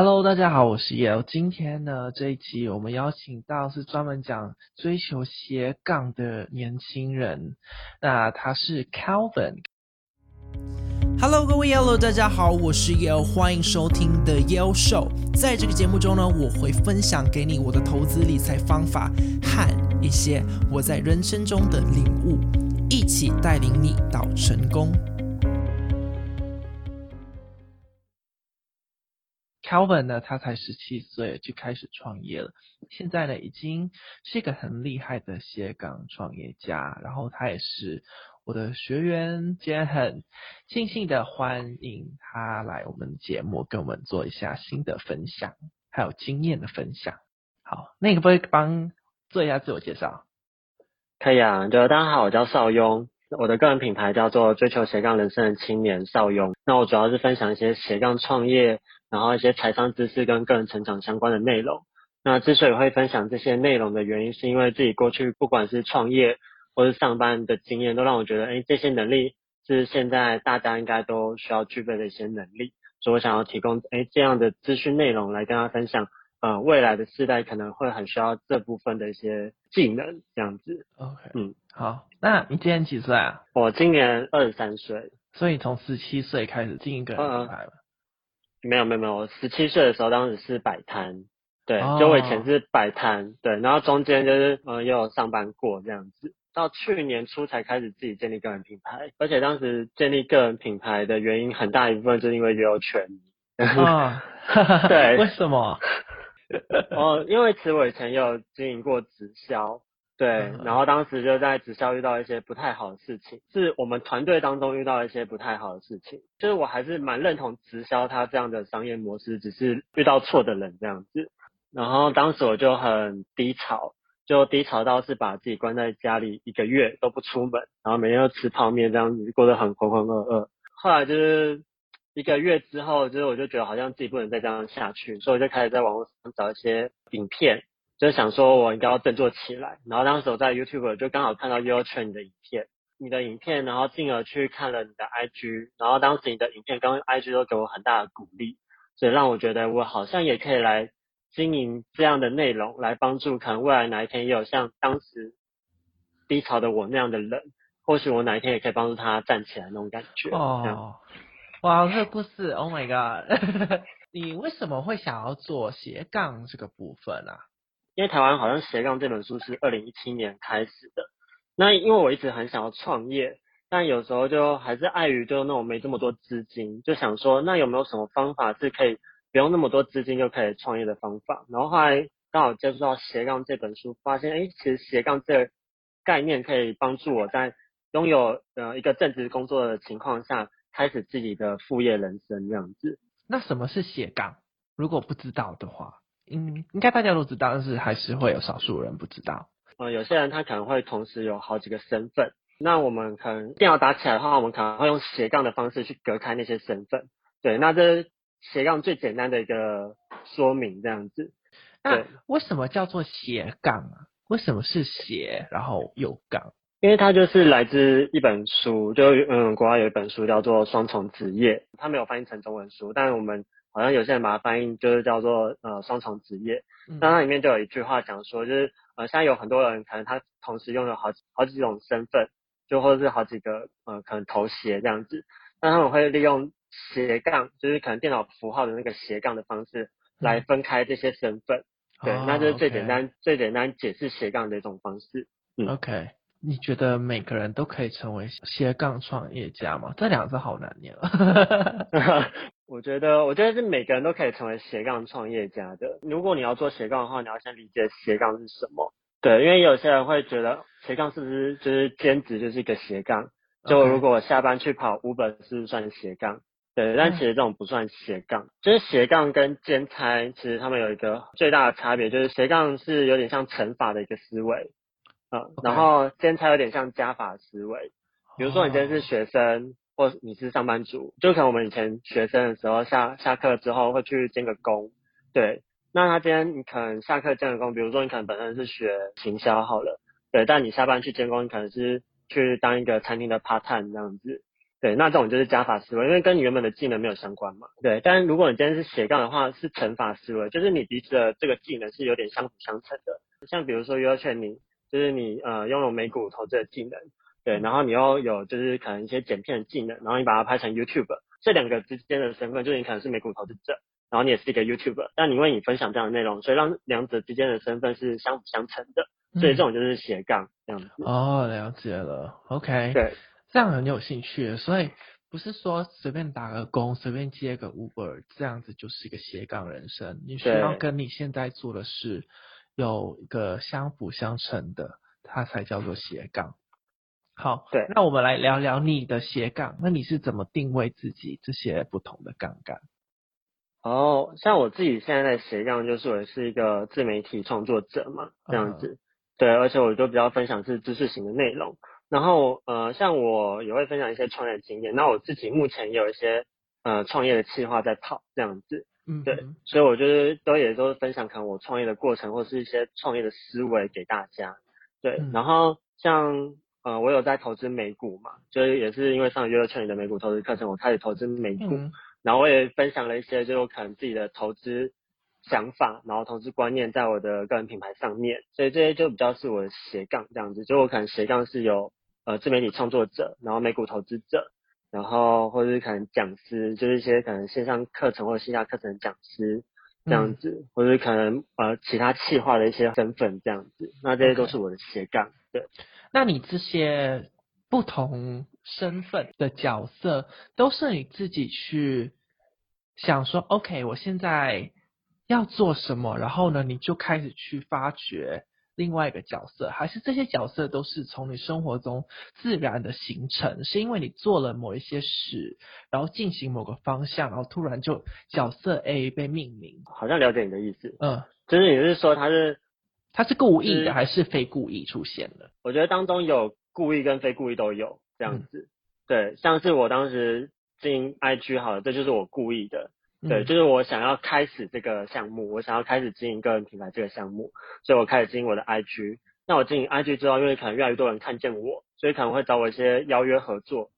Hello，大家好，我是 Yale。今天呢，这一期我们邀请到是专门讲追求斜杠的年轻人，那他是 Calvin。Hello，各位 Yale，大家好，我是 Yale，欢迎收听 The Yale Show。在这个节目中呢，我会分享给你我的投资理财方法和一些我在人生中的领悟，一起带领你到成功。Calvin 呢，他才十七岁就开始创业了，现在呢已经是一个很厉害的斜杠创业家。然后他也是我的学员，今天很庆幸的欢迎他来我们节目，跟我们做一下新的分享，还有经验的分享。好，那个可不可以帮做一下自我介绍？可以啊，就大家好，我叫邵雍，我的个人品牌叫做追求斜杠人生的青年邵雍。那我主要是分享一些斜杠创业。然后一些财商知识跟个人成长相关的内容。那之所以会分享这些内容的原因，是因为自己过去不管是创业或是上班的经验，都让我觉得，哎，这些能力是现在大家应该都需要具备的一些能力。所以我想要提供，哎，这样的资讯内容来跟大家分享。呃，未来的世代可能会很需要这部分的一些技能，这样子。OK，嗯，好。那你今年几岁啊？我今年二十三岁。所以从十七岁开始经营个人品牌了。没有没有没有，我十七岁的时候当时是摆摊，对，就我以前是摆摊，对，然后中间就是呃也有上班过这样子，到去年初才开始自己建立个人品牌，而且当时建立个人品牌的原因很大一部分就是因为有权，啊，对，为什么？哦，因为其实我以前有经营过直销。对，然后当时就在直销遇到一些不太好的事情，是我们团队当中遇到一些不太好的事情。就是我还是蛮认同直销它这样的商业模式，只是遇到错的人这样子。然后当时我就很低潮，就低潮到是把自己关在家里一个月都不出门，然后每天都吃泡面这样子，过得很浑浑噩噩。后来就是一个月之后，就是我就觉得好像自己不能再这样下去，所以我就开始在网络上找一些影片。就想说，我应该要振作起来。然后当时我在 YouTube 就刚好看到 Your Train 的影片，你的影片，然后进而去看了你的 IG，然后当时你的影片跟 IG 都给我很大的鼓励，所以让我觉得我好像也可以来经营这样的内容，来帮助可能未来哪一天也有像当时低潮的我那样的人，或许我哪一天也可以帮助他站起来那种感觉。哦，哇，这个故事，Oh my God！你为什么会想要做斜杠这个部分啊？因为台湾好像斜杠这本书是二零一七年开始的，那因为我一直很想要创业，但有时候就还是碍于就那种没这么多资金，就想说那有没有什么方法是可以不用那么多资金就可以创业的方法？然后后来刚好接触到斜杠这本书，发现哎，其实斜杠这个概念可以帮助我在拥有呃一个正职工作的情况下，开始自己的副业人生这样子。那什么是斜杠？如果不知道的话？嗯，应该大家都知道，但是还是会有少数人不知道。呃，有些人他可能会同时有好几个身份，那我们可能电脑打起来的话，我们可能会用斜杠的方式去隔开那些身份。对，那这是斜杠最简单的一个说明，这样子。那为什么叫做斜杠啊？为什么是斜，然后有杠？因为它就是来自一本书，就嗯，国外有一本书叫做《双重职业》，它没有翻译成中文书，但是我们。好像有些人把它翻译就是叫做呃双重职业，那它里面就有一句话讲说，就是呃现在有很多人可能他同时拥有好几好几种身份，就或者是好几个呃可能头衔这样子，那他们会利用斜杠，就是可能电脑符号的那个斜杠的方式来分开这些身份，嗯、对，那就是最简单、哦 okay、最简单解释斜杠的一种方式。嗯，OK。你觉得每个人都可以成为斜杠创业家吗？这两个字好难念了。我觉得，我觉得是每个人都可以成为斜杠创业家的。如果你要做斜杠的话，你要先理解斜杠是什么。对，因为有些人会觉得斜杠是不是就是兼职就是一个斜杠？就如果我下班去跑 Uber 是不是算斜杠？对，但其实这种不算斜杠。就是斜杠跟兼差，其实他们有一个最大的差别，就是斜杠是有点像乘法的一个思维。嗯，Okay. 然后兼差有点像加法思维，比如说你今天是学生，oh. 或你是上班族，就可能我们以前学生的时候下下课之后会去兼个工，对，那他今天你可能下课兼个工，比如说你可能本身是学行销好了，对，但你下班去兼工，你可能是去当一个餐厅的 part time 这样子，对，那这种就是加法思维，因为跟你原本的技能没有相关嘛。对，但如果你今天是斜杠的话，是乘法思维，就是你彼此的这个技能是有点相辅相成的。像比如说，优券你就是你呃拥有美股投资的技能，对，然后你又有就是可能一些剪片的技能，然后你把它拍成 YouTube，这两个之间的身份就是你可能是美股投资者，然后你也是一个 YouTuber，但因为你分享这样的内容，所以让两者之间的身份是相辅相成的，所以这种就是斜杠这样子。哦，了解了，OK，对，这样很有兴趣，所以不是说随便打个工，随便接个 Uber 这样子就是一个斜杠人生，你需要跟你现在做的事。有一个相辅相成的，它才叫做斜杠。好，对，那我们来聊聊你的斜杠。那你是怎么定位自己这些不同的杠杆？哦，像我自己现在的斜杠，就是我是一个自媒体创作者嘛，这样子。嗯、对，而且我就比较分享是知识型的内容。然后，呃，像我也会分享一些创业经验。那我自己目前也有一些呃创业的计划在跑，这样子。嗯，对，所以我就是都也都分享可能我创业的过程或是一些创业的思维给大家。对，嗯、然后像呃我有在投资美股嘛，就是也是因为上了优乐圈里的美股投资课程，我开始投资美股，嗯、然后我也分享了一些就是可能自己的投资想法，然后投资观念在我的个人品牌上面，所以这些就比较是我的斜杠这样子，就我可能斜杠是有呃自媒体创作者，然后美股投资者。然后或者是可能讲师，就是一些可能线上课程或者线下课程的讲师这样子，嗯、或者可能呃其他企划的一些身份这样子，那这些都是我的斜杠。对，那你这些不同身份的角色，都是你自己去想说，OK，我现在要做什么，然后呢，你就开始去发掘。另外一个角色，还是这些角色都是从你生活中自然的形成，是因为你做了某一些事，然后进行某个方向，然后突然就角色 A 被命名。好像了解你的意思，嗯，就是你是说他是他是故意的还是非故意出现的？我觉得当中有故意跟非故意都有这样子，嗯、对，像是我当时经营 IG 好了，这就是我故意的。对，就是我想要开始这个项目，我想要开始经营个人品牌这个项目，所以我开始经营我的 IG。那我经营 IG 之后，因为可能越来越多人看见我，所以可能会找我一些邀约合作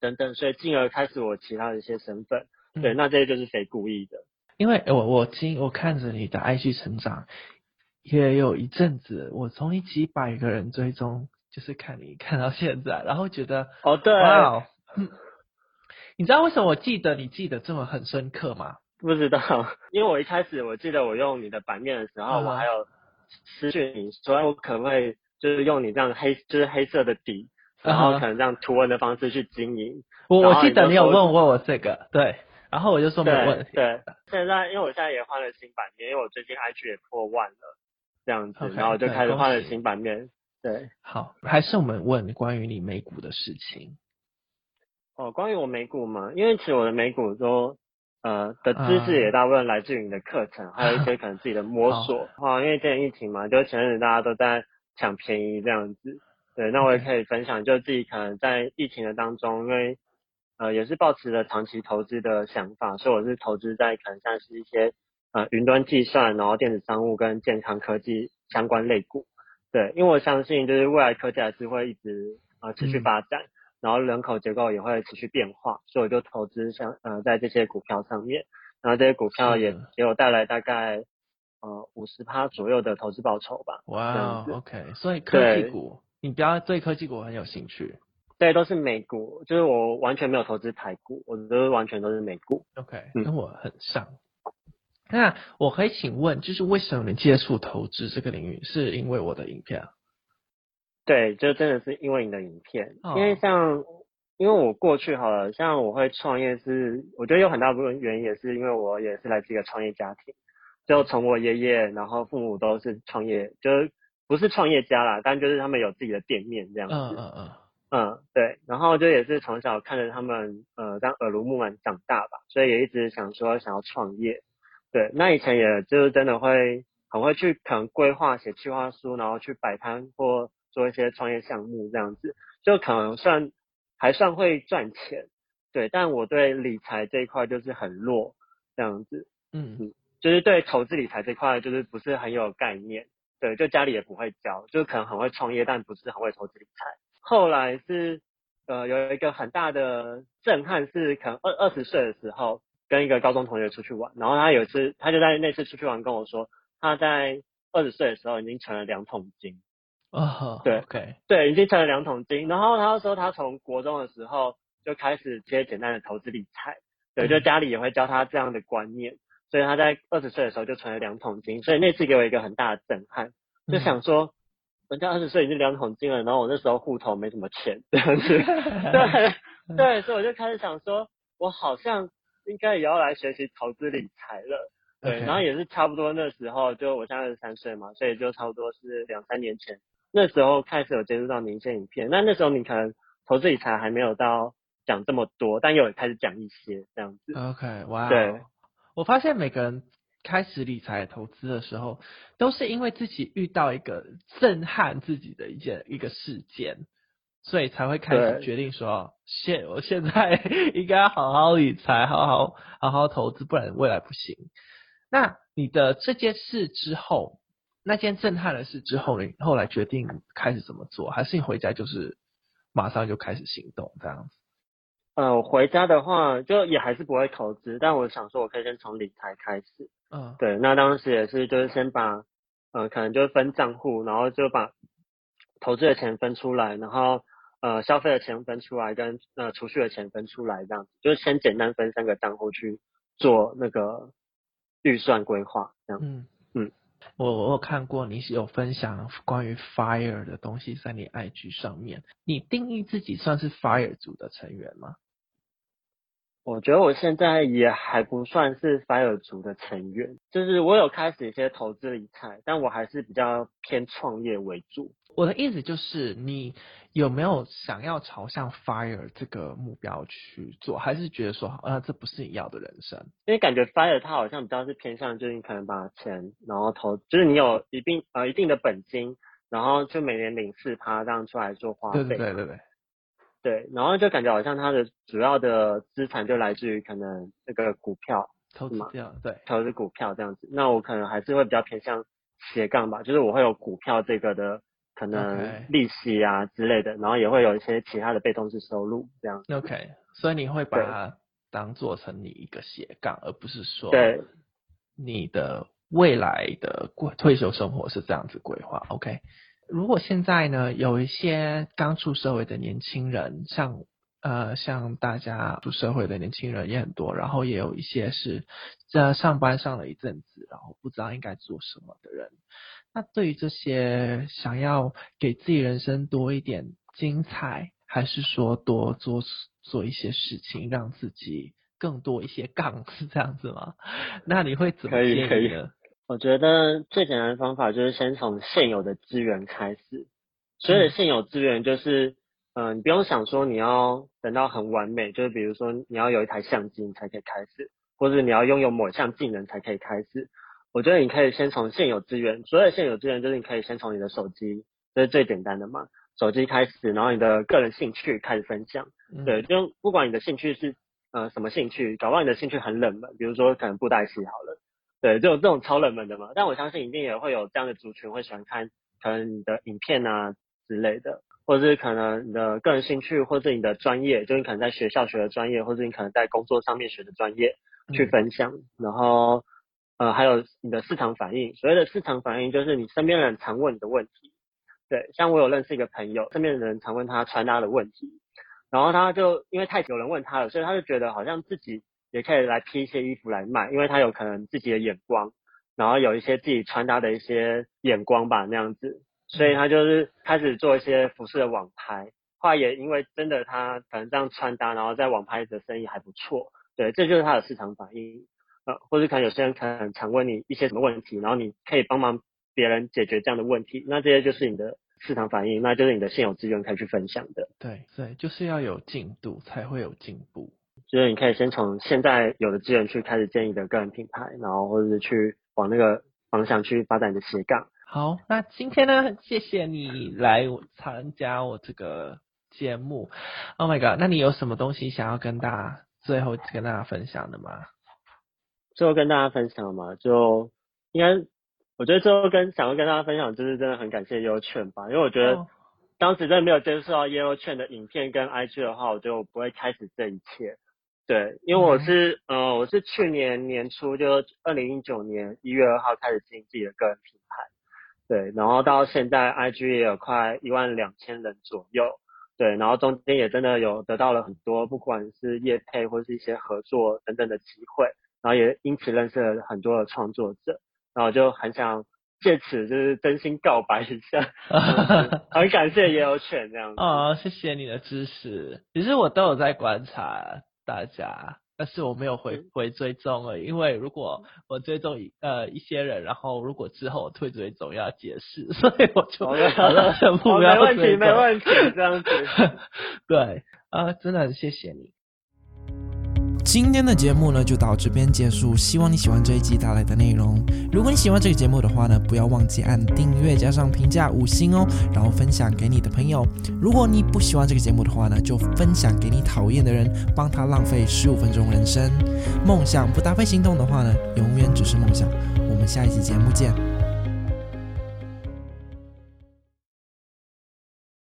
等等，所以进而开始我其他的一些身份。对，那这些就是非故意的。因为我我经我看着你的 IG 成长，也有一阵子，我从你几百个人追踪，就是看你看到现在，然后觉得哦对，哇哦。你知道为什么我记得你记得这么很深刻吗？不知道，因为我一开始我记得我用你的版面的时候，嗯、我还有私讯你，说我可不可以就是用你这样黑就是黑色的底，然后可能这样图文的方式去经营。我我记得你有问过我这个，对，然后我就说没有问题。对，现在因为我现在也换了新版面，因为我最近 IG 也破万了，这样子，okay, 然后我就开始换了新版面。对，对好，还是我们问关于你美股的事情。哦，关于我美股嘛，因为其实我的美股都呃的知识也大部分来自于你的课程，嗯、还有一些可能自己的 摸索。好、哦，因为今年疫情嘛，就前阵子大家都在抢便宜这样子。对，那我也可以分享，就自己可能在疫情的当中，因为呃也是抱持着长期投资的想法，所以我是投资在可能像是一些呃云端计算，然后电子商务跟健康科技相关类股。对，因为我相信就是未来科技还是会一直呃持续发展。嗯然后人口结构也会持续变化，所以我就投资像呃在这些股票上面，然后这些股票也的给我带来大概呃五十趴左右的投资报酬吧。哇、wow，OK，所以科技股，你比较对科技股很有兴趣？对，都是美股，就是我完全没有投资台股，我都完全都是美股。OK，跟我很像。嗯、那我可以请问，就是为什么你接触投资这个领域？是因为我的影片？对，就真的是因为你的影片，哦、因为像，因为我过去好了，像我会创业是，我觉得有很大部分原因也是因为我也是来自一个创业家庭，就从我爷爷，然后父母都是创业，就是不是创业家啦，但就是他们有自己的店面这样子，嗯嗯嗯，嗯，对，然后就也是从小看着他们，呃，这样耳濡目染长大吧，所以也一直想说想要创业，对，那以前也就是真的会很会去可能规划写计划书，然后去摆摊或。做一些创业项目这样子，就可能算还算会赚钱，对，但我对理财这一块就是很弱，这样子，嗯嗯，就是对投资理财这块就是不是很有概念，对，就家里也不会教，就可能很会创业，但不是很会投资理财。后来是呃有一个很大的震撼，是可能二二十岁的时候跟一个高中同学出去玩，然后他有一次他就在那次出去玩跟我说，他在二十岁的时候已经存了两桶金。哦，对，OK，对，已经存了两桶金。然后他说他从国中的时候就开始接简单的投资理财，对，就家里也会教他这样的观念，所以他在二十岁的时候就存了两桶金。所以那次给我一个很大的震撼，就想说，人家二十岁已经两桶金了，然后我那时候户头没什么钱，这样子，对，对，所以我就开始想说，我好像应该也要来学习投资理财了，对，然后也是差不多那时候，就我现在二十三岁嘛，所以就差不多是两三年前。那时候开始有接触到您一些影片，那那时候你可能投资理财还没有到讲这么多，但又有开始讲一些这样子。OK，哇、wow，对，我发现每个人开始理财投资的时候，都是因为自己遇到一个震撼自己的一件一个事件，所以才会开始决定说，现我现在应该好好理财，好好好好投资，不然未来不行。那你的这件事之后。那件震撼的事之后，你后来决定开始怎么做？还是你回家就是马上就开始行动这样子？呃，我回家的话就也还是不会投资，但我想说我可以先从理财开始。嗯，对，那当时也是就是先把，呃，可能就是分账户，然后就把投资的钱分出来，然后呃消费的钱分出来，跟呃储蓄的钱分出来，这样子，就是先简单分三个账户去做那个预算规划，这样。嗯嗯。我我有看过你是有分享关于 FIRE 的东西在你 IG 上面，你定义自己算是 FIRE 组的成员吗？我觉得我现在也还不算是 FIRE 组的成员，就是我有开始一些投资理财，但我还是比较偏创业为主。我的意思就是，你有没有想要朝向 FIRE 这个目标去做，还是觉得说，啊，这不是你要的人生？因为感觉 FIRE 它好像比较是偏向，就是你可能把钱然后投，就是你有一定呃一定的本金，然后就每年领四趴这样出来做花费。对对对对对。然后就感觉好像它的主要的资产就来自于可能这个股票投资票，对，投资股票这样子。那我可能还是会比较偏向斜杠吧，就是我会有股票这个的。可能利息啊之类的，然后也会有一些其他的被动式收入这样。OK，所以你会把它当做成你一个斜杠，而不是说对你的未来的退休生活是这样子规划。OK，如果现在呢，有一些刚出社会的年轻人，像呃像大家出社会的年轻人也很多，然后也有一些是在上班上了一阵子，然后不知道应该做什么的人。那对于这些想要给自己人生多一点精彩，还是说多做做一些事情，让自己更多一些杠，是这样子吗？那你会怎么建议呢？可以，可以。我觉得最简单的方法就是先从现有的资源开始。所有的现有资源就是，嗯、呃，你不用想说你要等到很完美，就是比如说你要有一台相机你才可以开始，或者你要拥有某项技能才可以开始。我觉得你可以先从现有资源，所有的现有资源就是你可以先从你的手机，这是最简单的嘛，手机开始，然后你的个人兴趣开始分享，嗯、对，就不管你的兴趣是呃什么兴趣，搞不好你的兴趣很冷门，比如说可能布袋戏好了，对，就这种超冷门的嘛，但我相信一定也会有这样的族群会喜欢看可能你的影片啊之类的，或者是可能你的个人兴趣，或者是你的专业，就是你可能在学校学的专业，或者你可能在工作上面学的专业去分享，嗯、然后。呃，还有你的市场反应，所谓的市场反应就是你身边的人常问你的问题，对，像我有认识一个朋友，身边的人常问他穿搭的问题，然后他就因为太有人问他了，所以他就觉得好像自己也可以来批一些衣服来卖，因为他有可能自己的眼光，然后有一些自己穿搭的一些眼光吧那样子，所以他就是开始做一些服饰的网拍，后来也因为真的他可能这样穿搭，然后在网拍的生意还不错，对，这就是他的市场反应。呃，或者可能有些人可能常问你一些什么问题，然后你可以帮忙别人解决这样的问题，那这些就是你的市场反应，那就是你的现有资源可以去分享的。对对，就是要有进度才会有进步。就是你可以先从现在有的资源去开始建立你的个人品牌，然后或者是去往那个方向去发展你的斜杠。好，那今天呢，谢谢你来参加我这个节目。Oh my god，那你有什么东西想要跟大家最后跟大家分享的吗？最后跟大家分享嘛，就应该，我觉得最后跟想要跟大家分享，就是真的很感谢优券吧，因为我觉得当时真的没有接触到 Yellow 券的影片跟 IG 的话，我就不会开始这一切。对，因为我是，嗯、呃，我是去年年初，就二零一九年一月二号开始经营自己的个人品牌。对，然后到现在 IG 也有快一万两千人左右。对，然后中间也真的有得到了很多，不管是业配或是一些合作等等的机会，然后也因此认识了很多的创作者，然后就很想。借此就是真心告白一下，很感谢 Yellow 犬这样子。哦，谢谢你的支持。其实我都有在观察大家，但是我没有回回追踪了，因为如果我追踪一呃一些人，然后如果之后我退追踪要解释，所以我就好了，全部不要追踪。没问题，没问题，这样子。对，啊、呃，真的很谢谢你。今天的节目呢，就到这边结束。希望你喜欢这一集带来的内容。如果你喜欢这个节目的话呢，不要忘记按订阅加上评价五星哦，然后分享给你的朋友。如果你不喜欢这个节目的话呢，就分享给你讨厌的人，帮他浪费十五分钟人生。梦想不搭配行动的话呢，永远只是梦想。我们下一期节目见。